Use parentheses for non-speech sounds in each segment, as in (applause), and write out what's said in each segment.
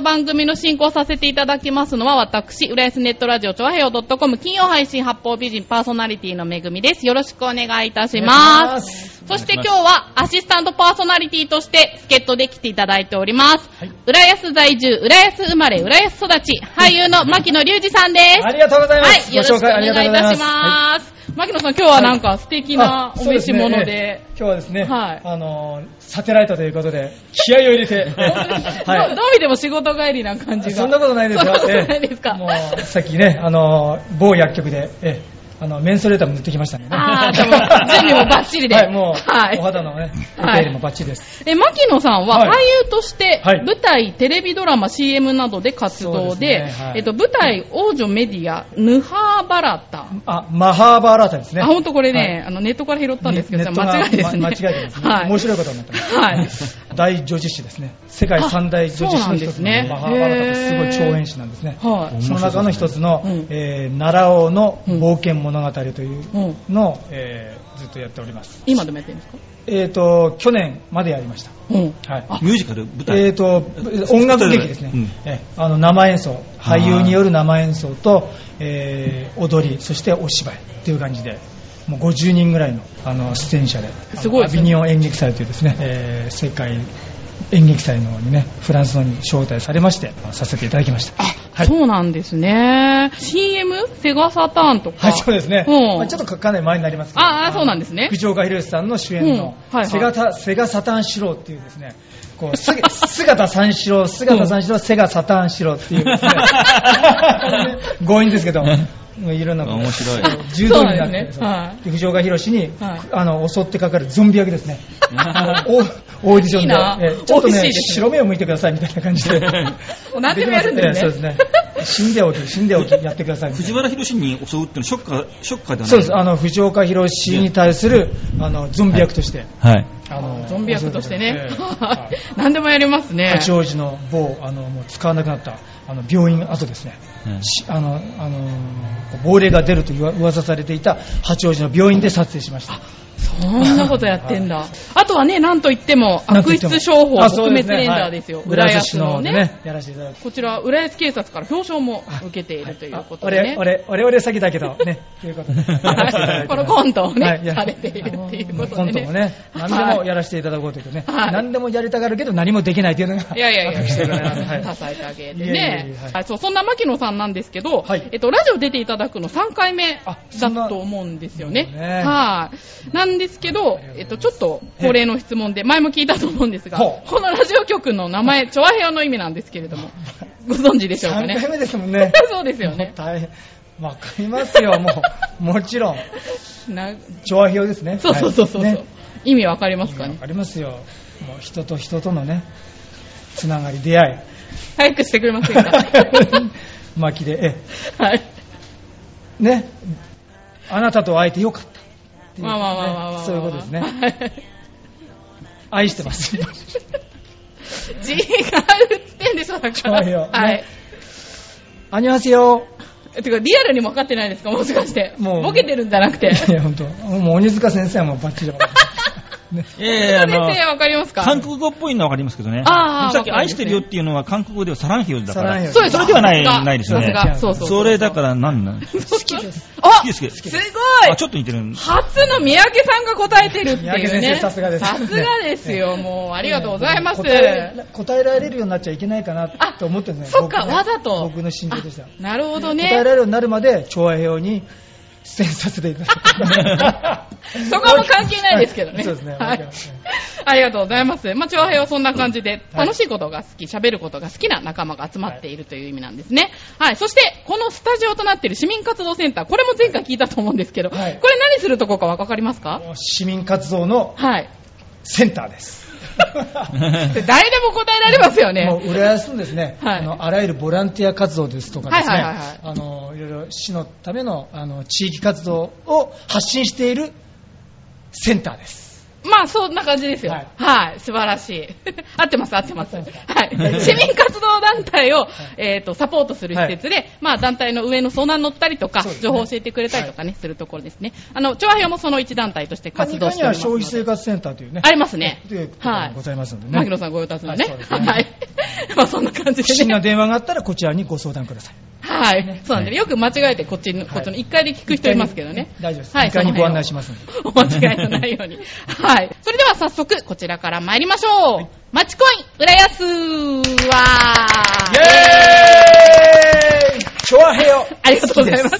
番組の進行させていただきますのは私、浦安ネットラジオ、ちょわへよ .com 金曜配信八方美人パーソナリティのめぐみです。よろしくお願いいたします。そして今日はアシスタントパーソナリティとして助っ人で来ていただいております。はい浦安在住、浦安生まれ、浦安育ち、俳優の牧野隆二さんです。ありがとうございます。はい、よろしくお願いいたします。牧野さん、今日はなんか素敵なお召し物あで。そうすねええ今日はですね、はいあのーサテライトということで、気合を入れて、どはどう見ても仕事帰りな感じい。が。そんなことないですよ。(laughs) そんなことないですか。もう、さっきね、あのー某薬局で、ええあの、メンソレーターも塗ってきましたね。あー (laughs) でも準備もバッチリではい、もう、はいお肌のね、お手はい入れもバッチリです。え、牧野さんははい俳優としてはい舞台、テレビドラマ、CM などで活動で、はいえっと、舞台、王女メディア、ヌハーバラタ。あ、マハーバーラータですね。あ、ほんとこれね、はいあの、ネットから拾ったんですけど、間違いですね。ま間違いですね。はい。面白いことになってます。はい。大女子誌ですね。世界三大女子誌の一つあそうなんですねのマハーバーラータってすごい長編誌なんですね。はい。その中の一つの、うんえー奈良王の冒険物語といううん。のを、えーずっとやっております。今でもやってるんですか？えっ、と、去年までやりました。うん。はい。あミュージカル舞台、えー、と音楽劇ですね、うんえあの生演奏、俳優による生演奏と、えー踊り、そしてお芝居という感じで、もう50人ぐらいのあの出演者で、すごいねアビニオン演劇祭というですね、えー世界演劇祭の方にね、フランスの方に招待されまして、させていただきました。はいそうなんですね。CM? セガサターンとか？はい、そうですね。うんまあちょっとかなり前になりますけど。ああ、そうなんですね。藤岡弘さんの主演うんのはいはいセガタ、セガサタンシローっていうですね、こう、す (laughs) 姿三四郎、姿三四郎、セガサタンシローっていうですね、(laughs) 強引ですけど、いろんなこう面白い。柔道になって、ね。はい。で藤岡弘に、はい。あの、襲ってかかるゾンビ役ですね。(laughs) おオーディションで。ちょっとね白目を向いてくださいみたいな感じで。(laughs) う何でもやるんですね。(laughs) そうですね。死んでおき、死んでおき、やってください藤原宏に襲うってのはショッカー、ショッカーではないそうです。あの、藤岡弘に対する、あの、ゾンビ役として、はい。あのゾンビ役としてね (laughs) 何でもやりますね。八王子の某、あの、もう使わなくなった、あの、病院跡ですね。うんしあの、あの、亡霊が出ると言わ噂されていた八王子の病院で撮影しました。そんなことやってんだ。あとはね、なんといっても、悪質商法あ撲滅レンジャーですよ。はい浦浦安のね。やらせていただ。こちら、浦安警察から表彰も受けているということでね。俺、俺、俺、俺先だけど、ね、ということ (laughs) このコントをねはいや。されているっていうことでね。コントもね、何でもやらせていただこうというとね、はい。何でもやりたがるけど何もできないというのが、いやい。やいや、私でござい。ます支はいえてあげていえいえいねそう、そんな牧野さんなんですけど、はい。えっと、ラジオ出ていただくの3回目だと思うんですよね。はい。なんですけど、えっと、ちょっと恒例の質問で、前も聞いたと思うんですが、このラジオ局の名前、チョアヘアの意味なんですけれども、(laughs) ご存知でしょうかね？3。回目ですもんね。(laughs) そうですよね。大変。わかりますよ、もう。(laughs) もちろん。な調和表ですね。そうそうそうそう。はいね意味わかりますかね？わかりますよ。もう人と人とのね、つながり、出会い。早くしてくれませんか？巻きで、えはい。え、ね、あなたと会えてよかったいうね、まあまあまあまあまあまあ。そういうことですね。はい愛してます。違うってんでしょ、だから。はいね。あにわせよ。えてか、リアルにも分かってないですかもしかして。もうボケてるんじゃなくて。いや、本当。もう鬼塚先生はもうバッチリ分かってますね (laughs) ええあの先、生分かりますか？韓国語っぽいのはわかりますけどね。あーさっき愛してるよっていうのは韓国語ではサランヒヨだから。サランヒヨそうです。それではないないですよね。そうそうそれだから何なの好好きです。あきですごいあ、ちょっと似てる。初の三宅さんが答えてるっていうね。生さすがですさすがですよ。もう、ありがとうございます。答えられるようになっちゃいけないかなと思ってるんですね。そっか、わざと。僕の心境としては。あなるほどね。答えられるようになるまで、調和平和に出演させていただいて。そこはもう関係ないですけどね。そうですね。はい。ありがとうございます。まあ、長平はそんな感じで、はい楽しいことが好き、喋ることが好きな仲間が集まっているという意味なんですね。はい。そして、このスタジオとなっている市民活動センター、これも前回聞いたと思うんですけど、はいこれ何するとこかわかりますか？市民活動のはい。センターです。(laughs) で誰でも答えられますよね。もう浦安のですね、はいあのあらゆるボランティア活動ですとかですね、はいはいはいはいあのいろいろ市のためのあの地域活動を発信しているセンターです。まあ、そんな感じですよ。ははいい。素晴らしい。(laughs) 合ってます、合ってます。はい。(laughs) 市民活動団体を、えっと、サポートする施設で、まあ、団体の上の相談乗ったりとか、ね情報を教えてくれたりとかね、するところですね。あの、調和表もその一団体として活動2階にはしております。消費生活センターというね。ありますねはいございますのでね。牧野さんご用達のね。はいね (laughs) はい。まあ、そんな感じ不でね。審な電話があったらこちらにご相談ください。はい。そうなんで、よく間違えてこっちの、こっちの1階で聞く人いますけどね。大丈夫です。はい。2階にご案内そしますお (laughs) 間違いのないように。はい。それでは早速、こちらから参りましょう。マチコイン、浦安はイェーイチョアヘヨありがとうございます。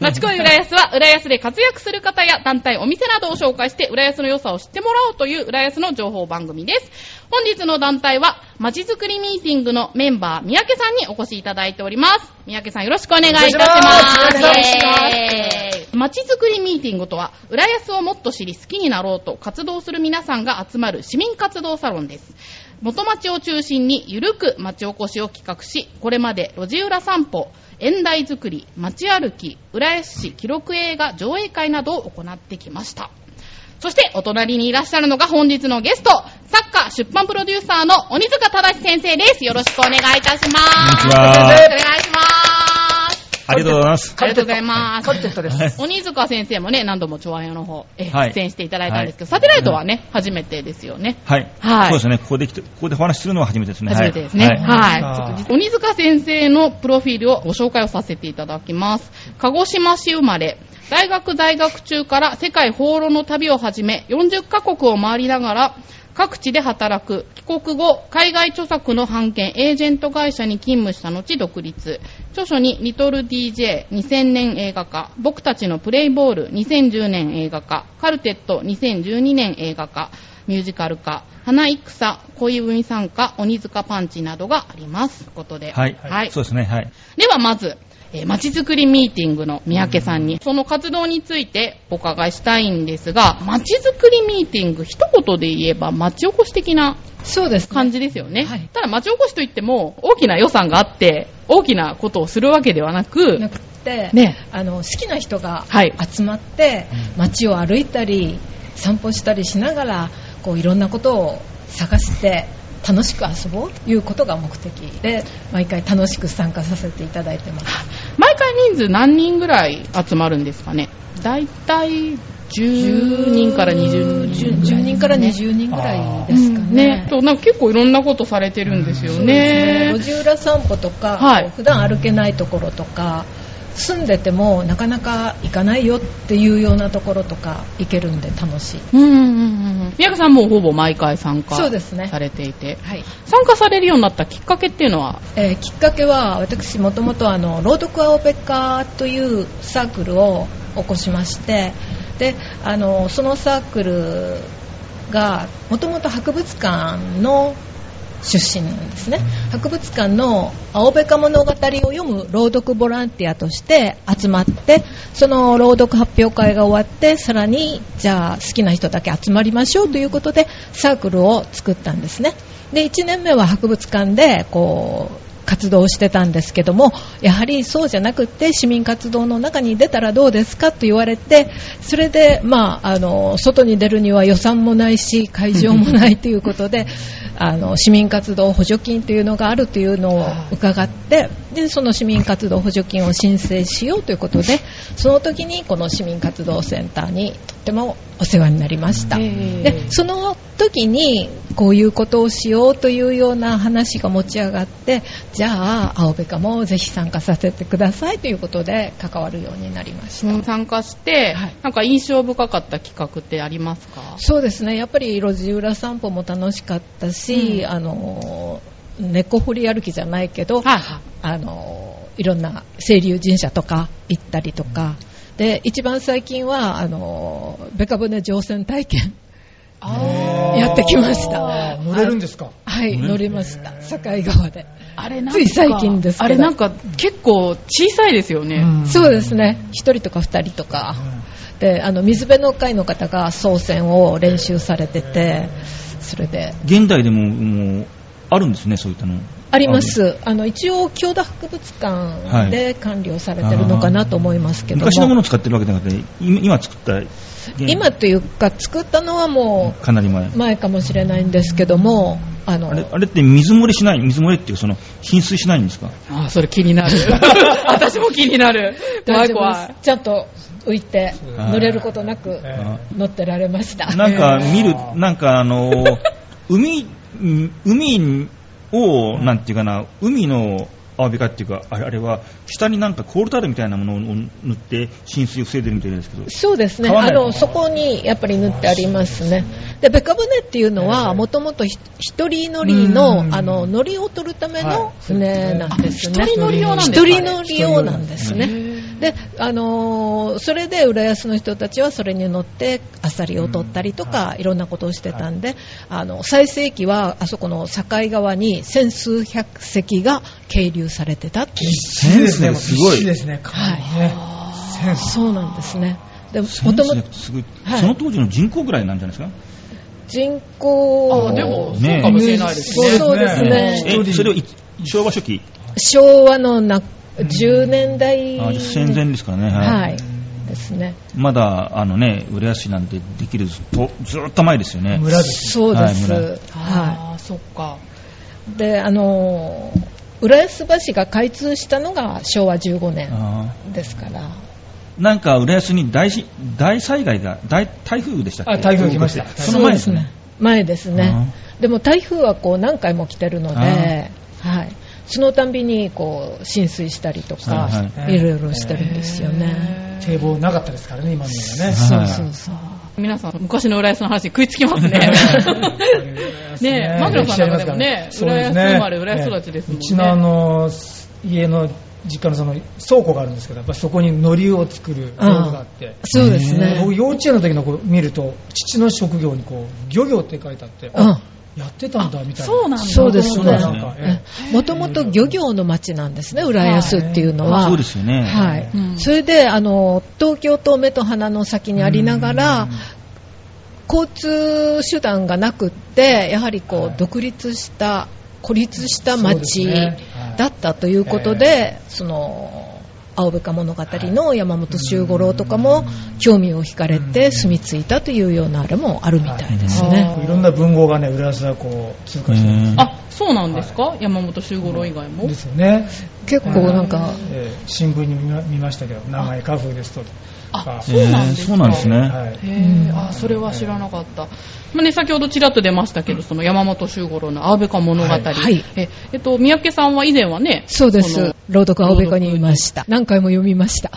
マチコイ浦安は、浦安で活躍する方や団体、お店などを紹介して、浦安の良さを知ってもらおうという浦安の情報番組です。本日の団体は、まちづくりミーティングのメンバー、三宅さんにお越しいただいております。三宅さんよろしくお願いいたします。お願いしますイエーイまちづくりミーティングとは、浦安をもっと知り好きになろうと活動する皆さんが集まる市民活動サロンです。元町を中心にゆるく町おこしを企画し、これまで路地裏散歩、縁台作り、街歩き、浦安市記録映画上映会などを行ってきました。そして、お隣にいらっしゃるのが本日のゲスト、作家、出版プロデューサーの鬼塚正先生です。よろしくお願いいたします。こんにちはお願いします。ありがとうございます。ありがとうございますカルテットです。鬼塚先生もね、何度も調和屋の方、えはい出演していただいたんですけど、サテライトはね、初めてですよね。はい。はいそうですね。ここで来て、ここでお話しするのは初めてですね。初めてですね。はい。鬼塚先生のプロフィールをご紹介をさせていただきます。鹿児島市生まれ、大学在学中から世界放浪の旅を始め、40カ国を回りながら、各地で働く、帰国後、海外著作の版権エージェント会社に勤務した後独立。著書にリトル DJ、2000年映画化、僕たちのプレイボール、2010年映画化、カルテット、2012年映画化、ミュージカル化、花戦、恋文参加、鬼塚パンチなどがあります。ということで。はい。はい。そうですね。はい。ではまず、えー、まちづくりミーティングの三宅さんに、その活動についてお伺いしたいんですが、まちづくりミーティング、一言で言えば町おこし的なそうですね。感じですよね。はい。ただ町おこしといっても、大きな予算があって、大きなことをするわけではなく、なくて、ね。あの好きな人がはい。集まって、街を歩いたり散歩したりしながらこういろんなことを探して楽しく遊ぼうということが目的で毎回楽しく参加させていただいてます。毎回人数何人ぐらい集まるんですかね？だいたい10人から20人ぐらい、10人から20人ぐらいですかうんね,、そうなんか結構いろんなことされてるんですよそうですね。路地裏散歩とか、はい。普段歩けないところとか住んでてもなかなか行かないよっていうようなところとか行けるんで楽しい。うんうんうんうん。宮家さんもほぼ毎回参加そうですね。されていて、はい。参加されるようになったきっかけっていうのは、えーきっかけは私もともとあの朗読青ペッカーというサークルを起こしましてであのそのサークルがもともと博物館の出身なんですね。博物館の青べか物語を読む朗読ボランティアとして集まってその朗読発表会が終わってさらにじゃあ好きな人だけ集まりましょうということでサークルを作ったんですね。で1年目は博物館でこう活動をしてたんですけどもやはりそうじゃなくって市民活動の中に出たらどうですかと言われてそれで、まあ、あの外に出るには予算もないし会場もないということで (laughs) あの市民活動補助金というのがあるというのを伺ってでその市民活動補助金を申請しようということでその時にこの市民活動センターにとってもお世話になりました。でその時にこういうことをしようというような話が持ち上がってじゃあ青べかもぜひ参加させてくださいということで関わるようになりました。参加して、はい。なんか印象深かった企画ってありますか？そうですね。やっぱり路地裏散歩も楽しかったし、うん。あの猫掘り歩きじゃないけど、はいあのいろんな清流神社とか行ったりとか。で一番最近はあのベカ舟乗船体験やってきました。乗れるんですか？はい乗りました。境川で。あれなんかつい最近ですけど。あれなんか結構小さいですよね。うん。そうですね。1人とか2人とか。であの水辺の会の方が操船を練習されててそれで。現代でも、もう、あるんですね、そういったの。あります。あの、一応、郷土博物館で管理をされてるのかなと思いますけども。昔のものを使ってるわけじゃなくて、今今作った今というか、作ったのはもかなり前。う、前かもしれないんですけども、あの、あれあれって水漏れしない水漏れっていうかその浸水しないんですか？あーそれ気になる。(laughs) 私も気になる。怖い怖いです。。ちゃんと浮いて、はい濡れることなくえ乗ってられました。なんか見るえー、なんかあのー、(laughs) 海、海を、なんていうかな、海のアワビカっていうか、あれあれは、下になんかコールタールみたいなものを塗って浸水を防いでるみたいですけど、そうですね。あの、そこにやっぱり塗ってありますね。で、ベカ船っていうのは、もともと一人乗りの、あの、乗りを取るための船なんですね。一人乗り用なんですか一人乗り用なんですね。で、あのーそれで浦安の人たちはそれに乗ってアサリを取ったりとか、いろんなことをしてたんで、あの、最盛期はあそこの境川に千数百隻が係留されてたっていう。センスね、すごいですね、かなりね。センス。そうなんですね。でもともねすごい、はいその当時の人口ぐらいなんじゃないですか？人口あでも、そうねかもしれないですね。そうですねそれをい昭和初期？昭和のな10年代あ戦前ですからね、はい。はい。ですね。まだ、あのね、浦安市なんてできるずっとずっと前ですよね。村です。そうです。はいはああ、そっか。いであのー浦安橋が開通したのが昭和15年あですから。ーなんか浦安に大し大災害が大台風でしたっけ？あ台風来ました。その前ですね。前ですね。でも台風はこう何回も来てるので、はい、そのたんびにこう浸水したりとか、はいはいいろいろしてるんですよね。堤防なかったですからね、今のようなね。はいそうそうそう。皆さん、昔の浦安の話に食いつきますね。ねえ、(laughs) マグロさんなんかでもね、浦安生まれ、浦安育ちですもんね。うちのあの、家の実家のその倉庫があるんですけど、やっぱそこに海苔を作る道具があって、そうですね。僕幼稚園の時のこう見ると、父の職業にこう、漁業って書いてあって、やってたんだみたいな。そうなんだ。そうですね。もともと漁業の町なんですね、浦安っていうのは。そうですよね。はい、うん。それであの東京と目と鼻の先にありながら、交通手段がなくって、やはりこう、はい。独立した、孤立した町だったということで、その青部家物語の山本周五郎とかも興味を惹かれて住み着いたというようなあれもあるみたいですね。いろんな文豪がね、浦安はこう、通過してるん。うんあ、そうなんですか？山本周五郎以外も？ですよね。結構なんか、えー新聞に見ましたけど、長い花風ですとそうなんですかそうなんですね。はいへえ、あ、それは知らなかった。まあね、先ほどちらっと出ましたけど、その山本周五郎の青部家物語。はいはいえ、えっと、三宅さんは以前はね、そうです。朗読青部家にいました。何回も読みました。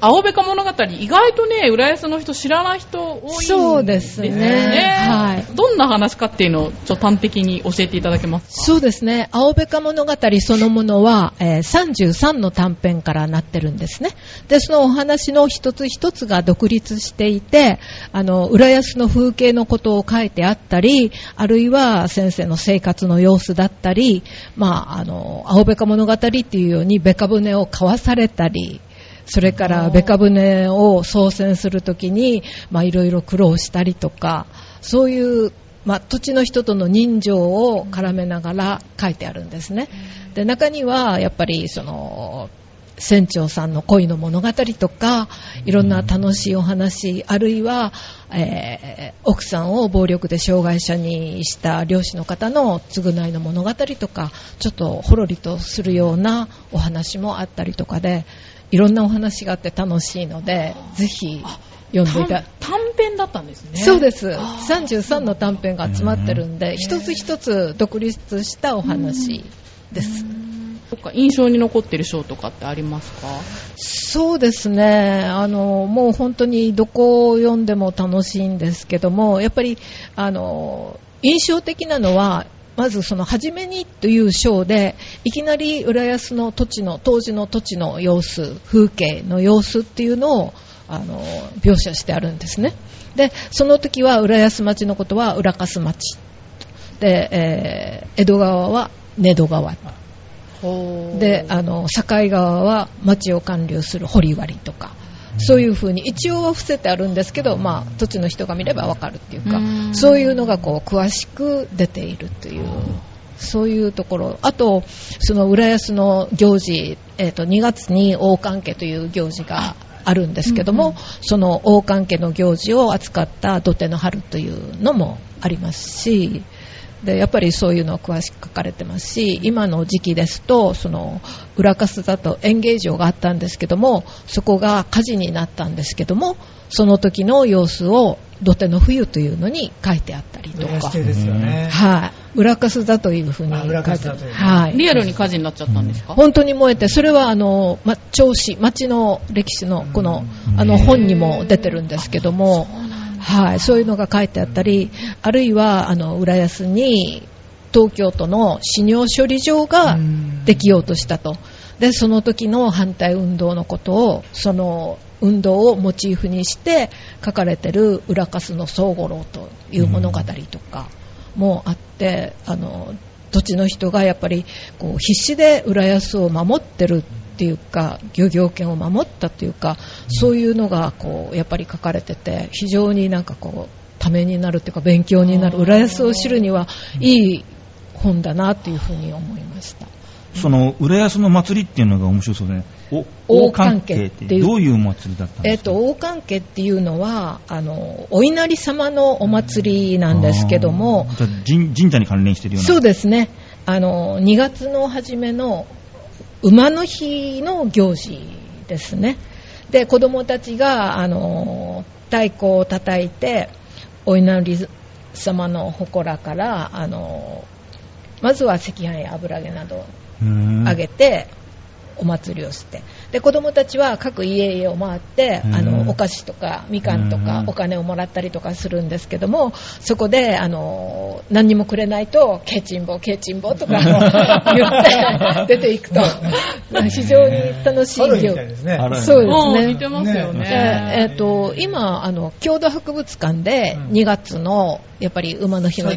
青部家物語、意外とね、浦安の人知らない人多いんですよそうですねはいどんな話かっていうのを、ちょっと端的に教えていただけますか？そうですね。青部家物語そのものは、えー33の短編からなってるんですね。で、そのお話の一つ一つが独立していて、あの、浦安の風景のことを書いてあったり、あるいは先生の生活の様子だったり、まあ、あの、青部家物語っていうように、ベカ舟を買わされたり、それから、ベカ舟を操船するときに、まあ、いろいろ苦労したりとか、そういう、まあ、土地の人との人情を絡めながら書いてあるんですね。で、中には、やっぱり、その、船長さんの恋の物語とか、いろんな楽しいお話、あるいは、えー奥さんを暴力で障害者にした漁師の方の償いの物語とか、ちょっとほろりとするようなお話もあったりとかで、いろんなお話があって楽しいので、ぜひ読んでいた短短編だったんですね。そうです。あー33の短編が集まってるんで、一つ一つ独立したお話です。そっか印象に残ってる章とかってありますか？そうですね。あの、もう本当にどこを読んでも楽しいんですけども、やっぱり、あの、印象的なのは、まずその初めにという章で、いきなり浦安の土地の、当時の土地の様子、風景の様子っていうのを、あの、描写してあるんですね。で、その時は浦安町のことは浦粕町。で、えー江戸川は根戸川。で、あの、境川は町を管理する堀割とか、そういう風に一応は伏せてあるんですけど、まあ、土地の人が見ればわかるっていうかう、ん。そういうのがこう、詳しく出ているというそういうところ、あと、その浦安の行事、えー、と2月に王冠家という行事があるんですけども、その王冠家の行事を扱った土手の春というのもありますし、でやっぱりそういうのを詳しく書かれてますし今の時期ですとその裏粕だと演芸場があったんですけどもそこが火事になったんですけどもその時の様子を土手の冬というのに書いてあったりとか、ね。はい、裏粕だというふうに書いてあ裏粕だとい。うはい、リアルに火事になっちゃったんですか、本当に燃えて、それはあの、ま、銚子、町の歴史のこの、あの本にも出てるんですけども、はい、そういうのが書いてあったり、あるいはあの浦安に東京都の死尿処理場ができようとしたと。で、その時の反対運動のことを、その運動をモチーフにして書かれてる浦粕の宗五郎という物語とかもあって、あの、土地の人がやっぱりこう必死で浦安を守ってるっていうか漁業権を守ったというかそういうのがこうやっぱり書かれてて非常になんかこうためになるっていうか勉強になる浦安を知るにはいい本だなというふうに思いました。その浦安の祭りっていうのが面白そうでね。王冠家ってどういう祭りだったんですか？えっと、王冠家っていうのはあのお稲荷様のお祭りなんですけども神社に関連してるような。そうですねあの2月の初めの馬の日の行事ですね。で子供たちがあの太鼓を叩いてお稲荷様の祠からあのまずは赤飯や油揚げなどをあげて、お祭りをしてで子供たちは各家々を回ってうん。あのお菓子とかみかんとかうん。お金をもらったりとかするんですけどもそこであの何にもくれないと「けちんぼけちんぼ」とか (laughs) 言って出ていくと。(laughs) 非常に楽しい春み行たいですね。そうですね。うん似てますね。ーえーと今あの郷土博物館でうん。2月のやっぱり馬の日のは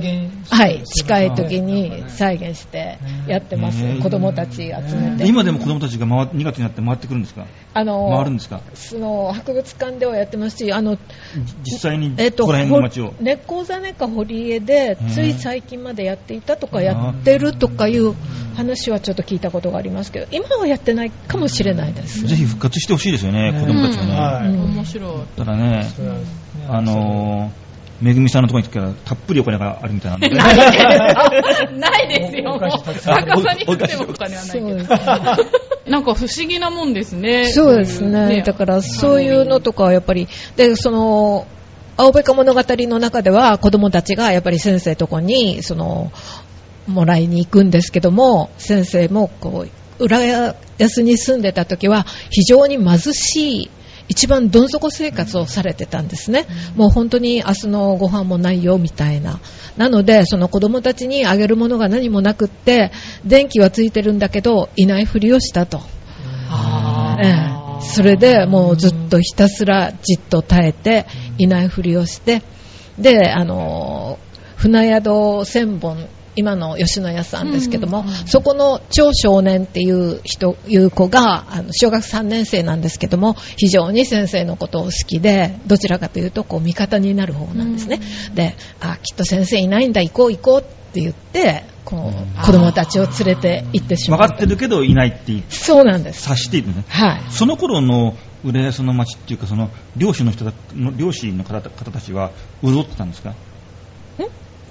い近い時に再現してやってます。うん。子供たち集めて。今でも子供たちが回2月になって回ってくるんですか？あの回るんですか？その博物館ではやってますしあの実際にえっとここら辺の街を。根っこ種か堀江でうんつい最近までやっていたとかやってるとかいう話はちょっと聞いたことがありますけど今はやってないかもしれないです。ぜひ復活してほしいですよね、うん。子供たち。はい。うん。面白い。ただねあのー、めぐみさんのところに行ったらたっぷりお金があるみたいなんで。(laughs) ないですよ。逆さに振ってもお金はないけど。(laughs) なんか不思議なもんですね。そうですね。だからそういうのとかはやっぱり、で、その、青べか物語の中では子供たちがやっぱり先生とこに、その、もらいに行くんですけども、先生もこう、浦安に住んでた時は非常に貧しい、一番どん底生活をされてたんですね。もう本当に明日のご飯もないよみたいな。なので、その子供たちにあげるものが何もなくって、電気はついてるんだけど、いないふりをしたと。ええそれでもうずっとひたすらじっと耐えていないふりをしてであの船宿千本今の吉野家さんですけども、そこの超少年っていう人いう子があの小学3年生なんですけども非常に先生のことを好きでどちらかというとこう味方になる方なんですね、であきっと先生いないんだ行こう行こうって言ってこう子供たちを連れて行ってしまう。分かってるけどいないってそうなんです。察しているね。はい。その頃の浦安の町っていうか、その漁師の人たの漁師の方方たちは潤ってたんですか？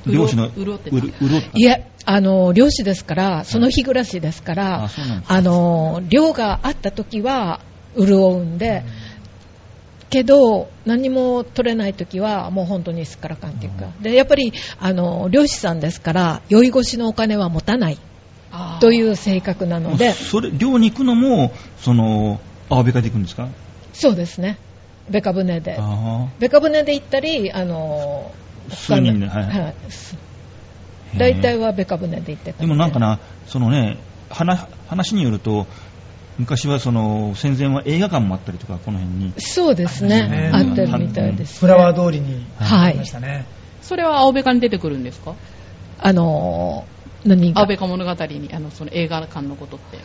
漁師の潤っていえ、あの、漁師ですから、その日暮らしですから、あの、漁があった時は潤うんで、けど、何も取れない時は、もう本当にすっからかんっていうか、で、やっぱり、あの、漁師さんですから、酔い越しのお金は持たない。という性格なので、それ漁に行くのもその青べかで行くんですか？そうですね。ベカ船で。あベカ船で行ったり、あの、数人ではいはい。あ大体はベカ船で行ってたでもなんかなそのね話話によると昔はその戦前は映画館もあったりとかこの辺にそうですね。あ合ってるみたいです、フラワー通りにはいありましたね。それは青べかに出てくるんですか？あのー、何が？青べか物語に、あの、その映画館のことって。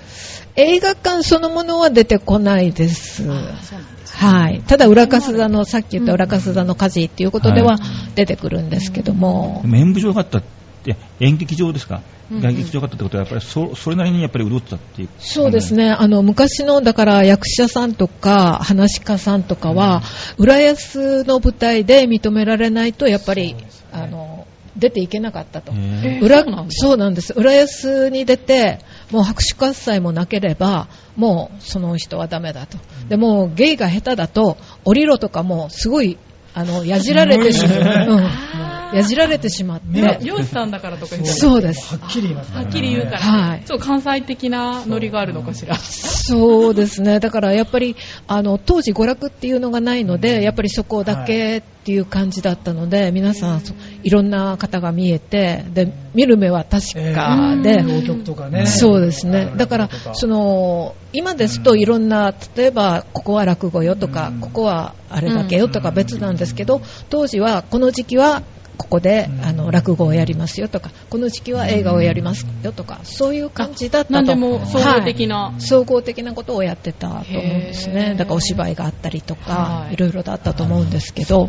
映画館そのものは出てこないです。そうなんです。はい。ただ、裏粕座の、さっき言った裏粕座の火事っていうことではは出てくるんですけども。で、も演舞場があったってで演劇場ですか、うん。うん演劇場があったってことは、やっぱりそそれなりにやっぱり潤ってたっていう。そうですね、あの昔のだから役者さんとか話し家さんとかは、浦安の舞台で認められないと、やっぱり、あの出ていけなかったと。裏そうなんだそうなんです。浦安に出てもう拍手喝采もなければもうその人はダメだと、でもう芸が下手だと降りろとかもすごいあのやじられてしまう、(laughs) うんやじられてしまって、ね。漁師さんだからとか言って。そうです。はっきり言いますからねはっきり言うから、はい。ちょっと関西的なノリがあるのかしら。そうですね、だからやっぱりあの当時、娯楽っていうのがないので、やっぱりそこだけっていう感じだったので、皆さん、そいろんな方が見えて、で見る目は確かで、浪曲とかね。そうですね。だから、その、今ですといろんな、例えば、ここは落語よとか、ここはあれだけよとか別なんですけど、当時は、この時期は、ここで、あの、落語をやりますよとか、この時期は映画をやりますよとか、そういう感じだったと。何でも総合的なはい総合的なことをやってたと思うんです。ねだからお芝居があったりとかは、いいろいろだったと思うんですけど、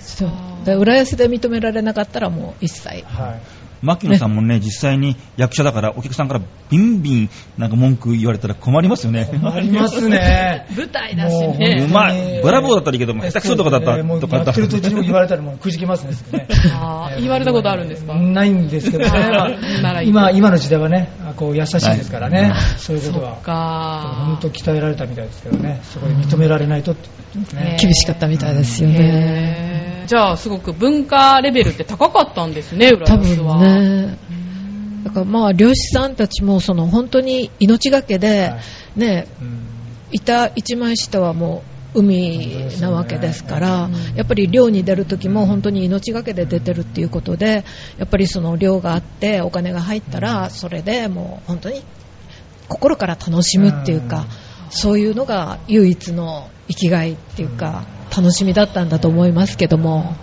そう。で浦安で認められなかったらもう一切。はい。牧野さんもね、(laughs) 実際に役者だから、お客さんからビンビンなんか文句言われたら困りますよね。ありますね。(laughs) 舞台だしもうねう。まいブラボーだったらいいけども下手くそとかだったとかやってる途中にも言われたらもうくじけますね。(laughs) 言われたことあるんですか？ないんですけどね。今、今の時代はね、あこう優しいですからね。そういうことは。か本当鍛えられたみたいですけどね。そこで認められないとってね。厳しかったみたいですよね。じゃあ、すごく文化レベルって高かったんですね、浦多安は。分ね。だからまあ漁師さんたちもその本当に命がけで、はね、うん。いた一枚下はもう海なわけですから、やっぱり漁に出る時も本当に命がけで出てるっていうことで、やっぱりその漁があってお金が入ったら、それでもう本当に心から楽しむっていうか、そういうのが唯一の生きがいっていうか、楽しみだったんだと思いますけども、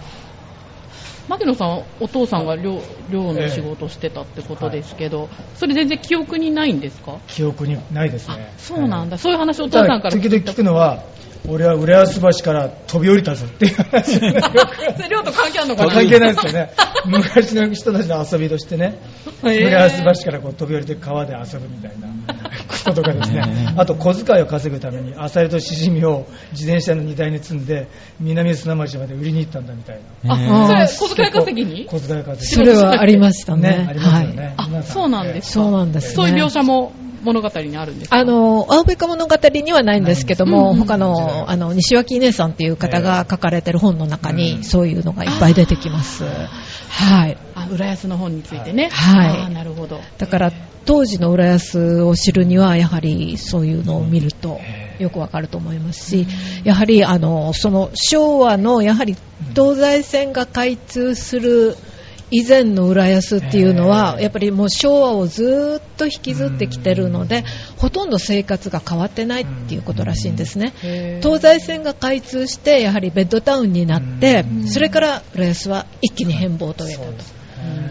牧野さん、お父さんが漁漁の仕事してたってことですけど、それ全然記憶にないんですか？記憶にないですあね。そうなんだ。そういう話お父さんから時々聞くのは、俺は浦安橋から飛び降りたぞっていう話それ漁と関係あるのかな関係ないですよね。昔の人たちの遊びとしてね、へー浦安橋からこう飛び降りて川で遊ぶみたいなこととかですね。あと小遣いを稼ぐためにアサリとシジミを自転車の荷台に積んで南砂町まで売りに行ったんだみたいな。あ、それ小遣い稼ぎに？小遣い稼ぎ。それはありましたね。ね、ありますよね。はいそうなんですか。そうなんですね。そういう描写も物語にあるんですかあの、青べか物語にはないんですけども、うん他の、あの、西脇姉さんっていう方が書かれてる本の中うん。に、そういうのがいっぱい出てきます。はい。あ、浦安の本についてね。はい。なるほど。だから、当時の浦安を知るには、やはりそういうのを見るとよくわかると思いますし、やはり、あの、その昭和の、やはり東西線が開通する以前の浦安っていうのは、やっぱりもう昭和をずっと引きずってきてるので、ほとんど生活が変わってないっていうことらしいんですね。東西線が開通して、やはりベッドタウンになって、それから浦安は一気に変貌を遂げたと。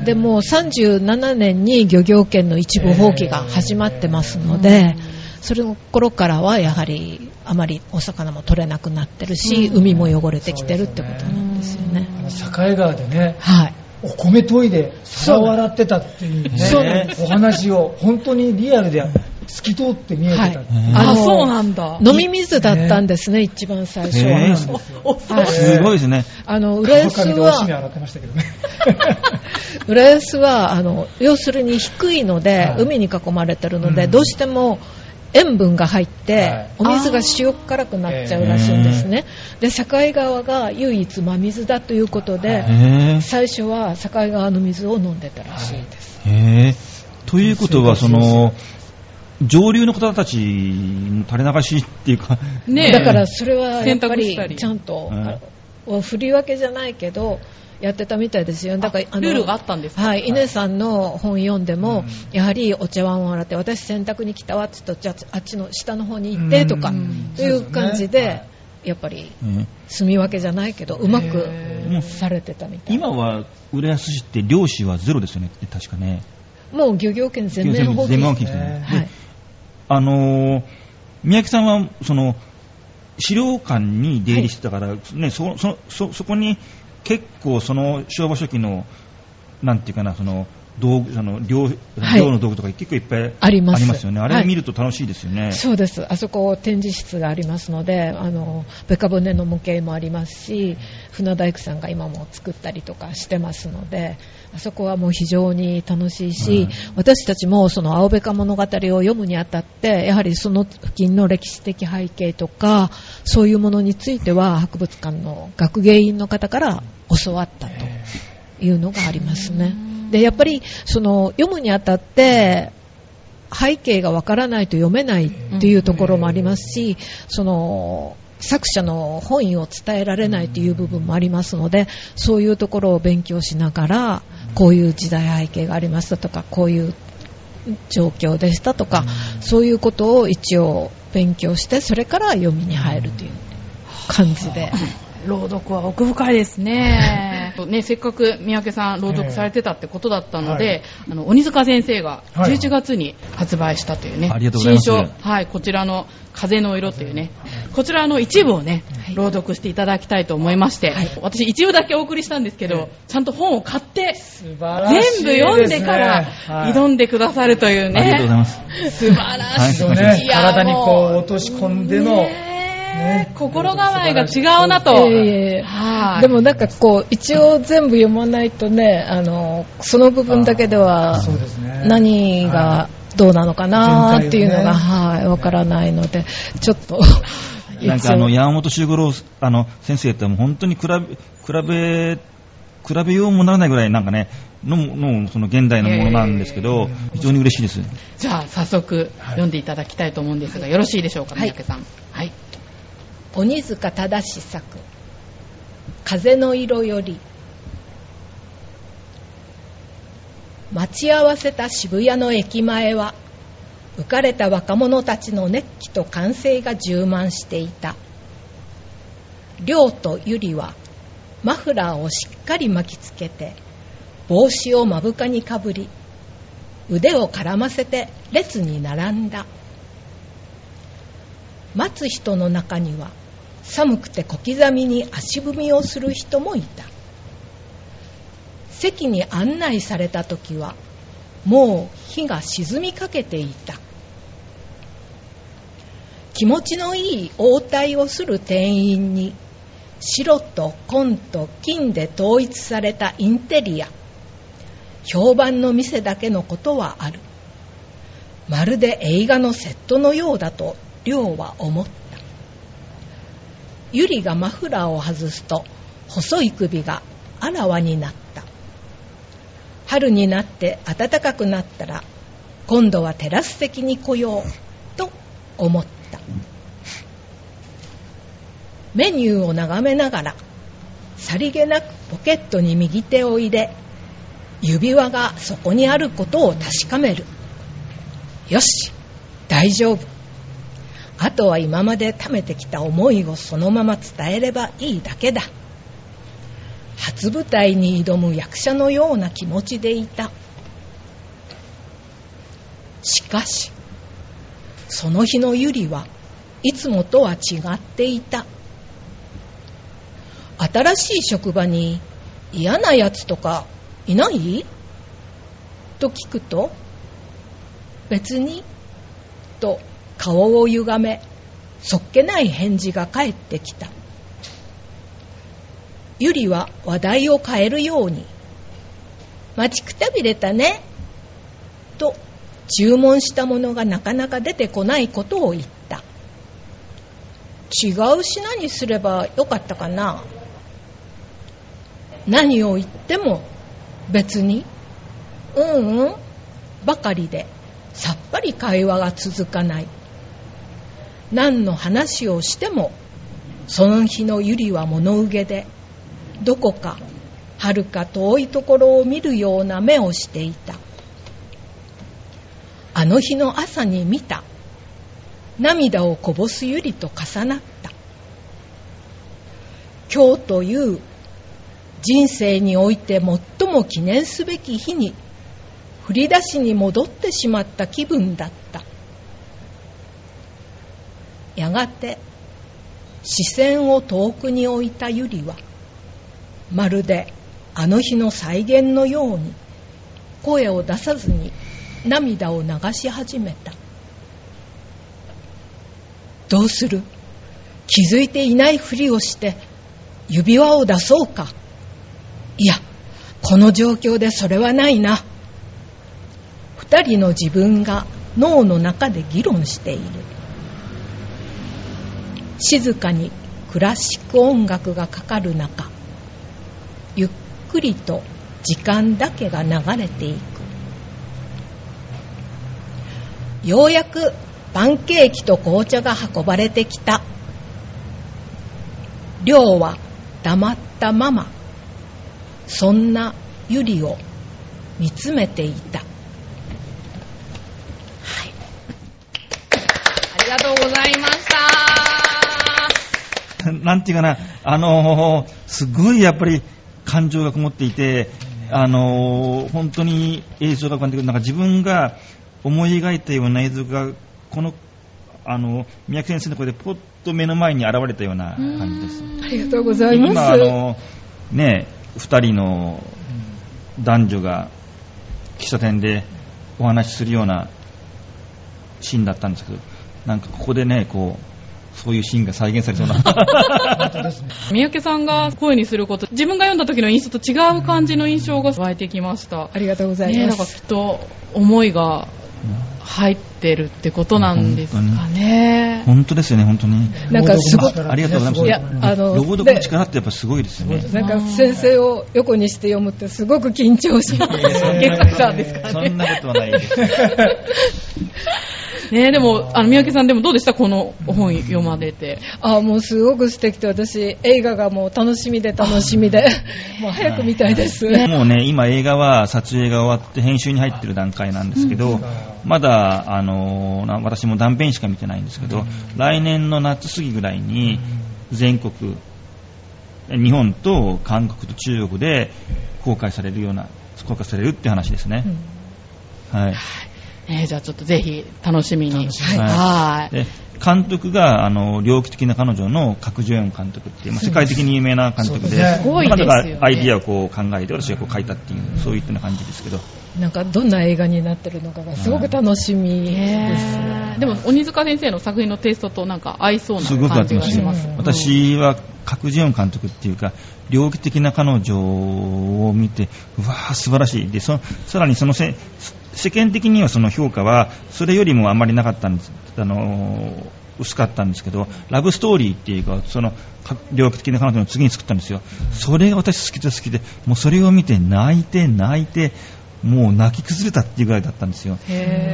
でもう37年に漁業権の一部放棄が始まってますので、それの頃からはやはりあまりお魚も取れなくなってるし、海も汚れてきてるってことなんですよね。あの境川でね、はい。お米研いで皿を洗ってたっていうねそうお話を本当にリアルで透き通って見えてた、はい。あ、そうなんだ。飲み水だったんですね、一番最初は。へーそうなんですごいですね。あの、浦安は、洗ってましたけどね。(laughs) 浦安は、あの、要するに低いので、はい。海に囲まれてるので、うん。どうしても塩分が入って、はいお水が塩辛くなっちゃうらしいんですね。で、境川が唯一真水だということで、へ最初は境川の水を飲んでたらしいです。え。へえ。ということは、その、上流の方たちの垂れ流しっていうか、ねえだからそれはやっぱりりちゃんと、振り分けじゃないけどやってたみたいですよ。だからルールがあったんですか？はい。稲さんの本読んでも、うん。やはりお茶碗を洗って私洗濯に来たわって言うとじゃああっちの下の方に行ってとか、うん。という感じで、やっぱりえ住み分けじゃないけどうまくされてたみたい。今は浦安市って漁師はゼロですよね、確かね。もう漁業権全面放全面放棄棄ですよね。はい。であのー宮城さんは、その、資料館に出入りしてたから、ね、そそそそこに結構その昭和初期のなんていうかな、その、道具、その、漁、はい漁の道具とか結構いっぱいありますよね。あはいれ見ると楽しいですよね。そうです。あそこ展示室がありますので、あの、ベカ舟の模型もありますし、船大工さんが今も作ったりとかしてますので、あそこはもう非常に楽しいし、うん。私たちもその青ベカ物語を読むにあたって、やはりその付近の歴史的背景とか、そういうものについては博物館の学芸員の方から教わったというのがありますね。で、やっぱりその読むにあたって、背景がわからないと読めないっていうところもありますし、その作者の本意を伝えられないという部分もありますので、そういうところを勉強しながら、こういう時代背景がありましたとか、こういう状況でしたとか、そういうことを一応勉強して、それから読みに入るという感じで。朗読は奥深いですね。(laughs) ね、せっかく三宅さん朗読されてたってことだったので、あの、鬼塚先生がはい。11月に発売したというね、ありがとうござい新書、はい、こちらの風の色というね、こちらの一部をね、朗読していただきたいと思いまして、私一部だけお送りしたんですけど、ちゃんと本を買って、全部読んでからはい。挑んでくださるというね。ありがとうございます。素晴らしい。ね体にこうも落とし込んでの、ね。え心構えが違うなと。ええはい。でもなんかこう、一応全部読まないとね、あの、その部分だけでは何がどうなのかなっていうのが、ね。はい、わからないので、ちょっと、なんかあの、山本周五郎あの先生ってもう本当に比べ、比べ、比べようもならないぐらいなんかね、の、の、その現代のものなんですけど、非常に嬉しいです。じゃあ早速読んでいただきたいと思うんですが、よろしいでしょうか、はい三宅さん。はい。鬼塚正作風の色より待ち合わせた渋谷の駅前は浮かれた若者たちの熱気と歓声が充満していた。亮とゆりはマフラーをしっかり巻きつけて帽子を目深にかぶり腕を絡ませて列に並んだ。待つ人の中には寒くて小刻みに足踏みをする人もいた。席に案内された時はもう日が沈みかけていた。気持ちのいい応対をする店員に白と紺と金で統一されたインテリア。評判の店だけのことはある。まるで映画のセットのようだと亮は思った。ゆりがマフラーを外すと細い首があらわになった。春になって暖かくなったら今度はテラス席に来ようと思った。メニューを眺めながらさりげなくポケットに右手を入れ指輪がそこにあることを確かめる。よし大丈夫。あとは今まで貯めてきた思いをそのまま伝えればいいだけだ。初舞台に挑む役者のような気持ちでいた。しかしその日のゆりはいつもとは違っていた。新しい職場に嫌なやつとかいない？と聞くと別にと顔を歪めそっけない返事が返ってきた。ゆりは話題を変えるように「待ちくたびれたね」と注文したものがなかなか出てこないことを言った。違う品にすればよかったかな。何を言っても別にうんうんばかりでさっぱり会話が続かない。何の話をしてもその日のゆりは物憂げでどこかはるか遠いところを見るような目をしていた。あの日の朝に見た。涙をこぼすゆりと重なった。今日という人生において最も記念すべき日に振り出しに戻ってしまった気分だった。やがて視線を遠くに置いたゆりはまるであの日の再現のように声を出さずに涙を流し始めた。どうする？気づいていないふりをして指輪を出そうか。いやこの状況でそれはないな。二人の自分が脳の中で議論している。静かにクラシック音楽がかかる中ゆっくりと時間だけが流れていく。ようやくパンケーキと紅茶が運ばれてきた。亮は黙ったままそんなゆりを見つめていた。ありがとうございました。なんていうかな、あのーすごいやっぱり感情がこもっていて、あのー本当に映像が浮かんでくる、なんか自分が思い描いたような映像が、この、あの、宮城先生の声でポッと目の前に現れたような感じです。ありがとうございます今、あの、ね、二人の男女が喫茶店でお話しするようなシーンだったんですけど、なんかここでね、こう、そういうシーンが再現されそうな。(laughs) 三宅さんが声にすること、自分が読んだ時の印象と違う感じの印象が湧いてきました。ありがとうございね、なんかます、きっと思いが入ってるってことなんですかね。本当ですよね、本当に。なんかすごくありがとうございます。いやあの朗読の力ってやっぱすごいですよね。なんか先生を横にして読むってすごく緊張します。そんなことはないです。ねでも、あの、三宅さんでもどうでした？この本読まれて。あもうすごく素敵で私映画がもう楽しみで楽しみで (laughs) もう早く見たいです。もうね、今映画は撮影が終わって編集に入ってる段階なんですけど、まだ、あのな私も断片しか見てないんですけど、来年の夏過ぎぐらいに全国、日本と韓国と中国で公開されるような、公開されるって話ですね。はい。ねじゃあちょっとぜひ楽しみに。はい。で監督があの猟奇的な彼女の角ジョヨン監督っていう、まあ世界的に有名な監督で、彼女がアイディアをこう考えて、私がこう書いたっていう、そういったような感じですけど、なんかどんな映画になってるのかがすごく楽しみです。ねでも、鬼塚先生の作品のテイストとなんか合いそうすごな感じく合ってますよがします。私は角ジヨン監督っていうか、猟奇的な彼女を見て、うわー、素晴らしい。で、そさらにそのせ世間的にはその評価は、それよりもあんまりなかったんです。あのー薄かったんですけど、ラブストーリーっていうか、その、か猟奇的な彼女の次に作ったんですよ。それが私好きで好きで、もうそれを見て泣いて泣いて、もう泣き崩れたっていうぐらいだったんですよ。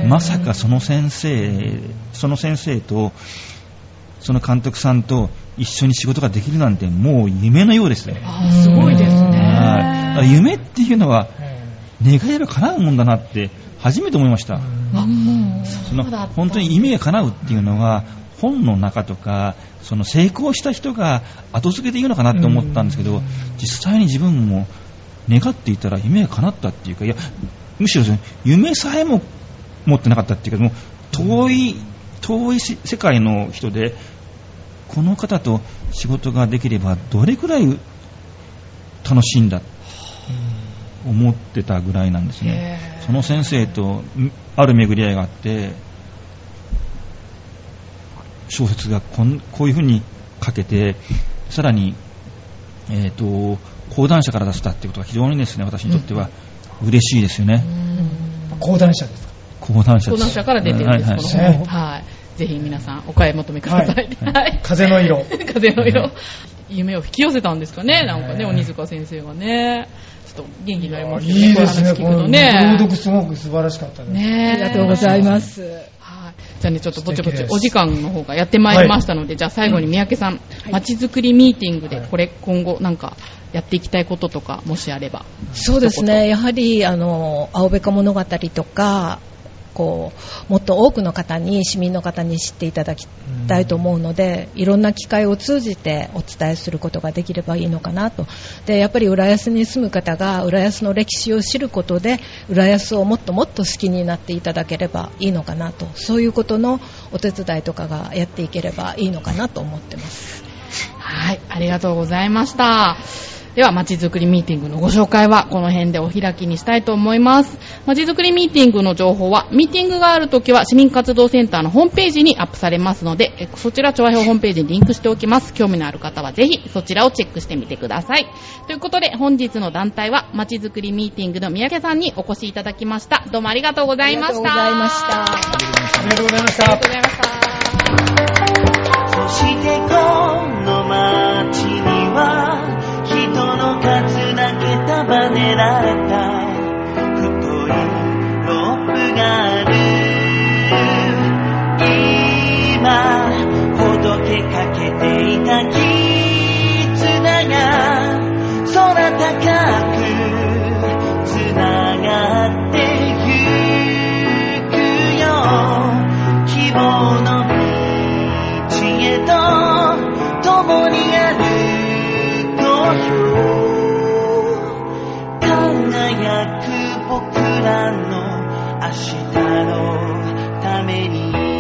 まさかその先生、その先生と、その監督さんと一緒に仕事ができるなんてもう夢のようですね。すごいですね。夢っていうのはえ願えば叶うもんだなって初めて思いました。その本当に夢が叶うっていうのは本の中とかその成功した人が後付けで言うのかなって思ったんですけど実際に自分も願っていたら夢が叶ったっていうかいやむしろその夢さえも持ってなかったっていうかもう遠い遠いし世界の人でこの方と仕事ができればどれくらい楽しいんだ思ってたぐらいなんですね。その先生とんある巡り合いがあって小説がこんこういうふうに書けてさらに、えー、と講談社から出したっていうことが非常にですね私にとっては嬉しいですよね、講談社ですか？講談社講談社から出てるんです、はいこはいの本。はい。ぜひ皆さんお買い求めください。はい。風の色。(laughs) 風の色。夢を引き寄せたんですかね、なんかね、鬼塚先生がね。ちょっと元気になりますいいですね。この朗ね。読すごく素晴らしかったです。ねありがとうございます。はい。じゃあね、ちょっとぼちぼちお時間の方がやってまいりましたので、じゃあ最後に三宅さん、まちづくりミーティングではい。これ今後なんかやっていきたいこととか、もしあれば。そうですね、やはりあの青べか物語とかこうもっと多くの方に市民の方に知っていただきたいと思うのでいろんな機会を通じてお伝えすることができればいいのかなとでやっぱり浦安に住む方が浦安の歴史を知ることで浦安をもっともっと好きになっていただければいいのかなとそういうことのお手伝いとかがやっていければいいのかなと思ってます。はい、ありがとうございました。では、まちづくりミーティングのご紹介はこの辺でお開きにしたいと思います。まちづくりミーティングの情報は、ミーティングがあるときは市民活動センターのホームページにアップされますので、えそちら、調和表ホームページにリンクしておきます。興味のある方はぜひそちらをチェックしてみてください。ということで、本日の団体は、まちづくりミーティングの三宅さんにお越しいただきました。どうもありがとうございました。ありがとうございましたありがとうございましたありがとうございました。そしてこの街には人の数だけ束ねられた。の明日のために